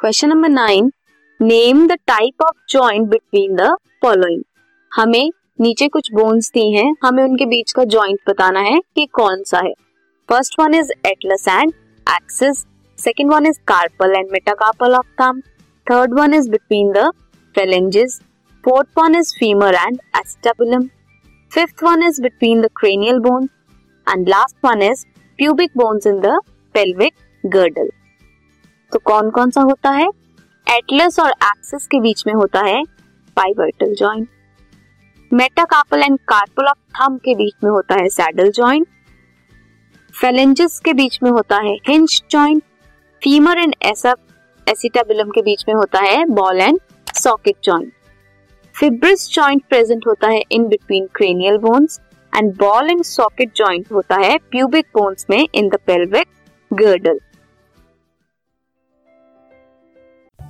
Question number nine name the type of joint between the following हमें नीचे कुछ bones दी हैं। हमें उनके बीच का जॉइंट बताना है कि कौन सा है। First one is atlas and axis second one is carpal and metacarpal of thumb third one is between the phalanges. Fourth one is femur and acetabulum fifth one is between the cranial bone and last one is pubic bones in the pelvic girdle. तो कौन कौन सा होता है? Atlas और axis के बीच में होता है pivotal joint metacarpal and carpal of thumb के बीच में होता है सैडल जॉइंट फेलेंजेस के बीच में होता है hinge joint femur and acetabulum के बीच में होता है ball and socket joint fibrous joint present होता है in between cranial bones and ball and socket joint होता है प्यूबिक बोन्स में in the pelvic girdle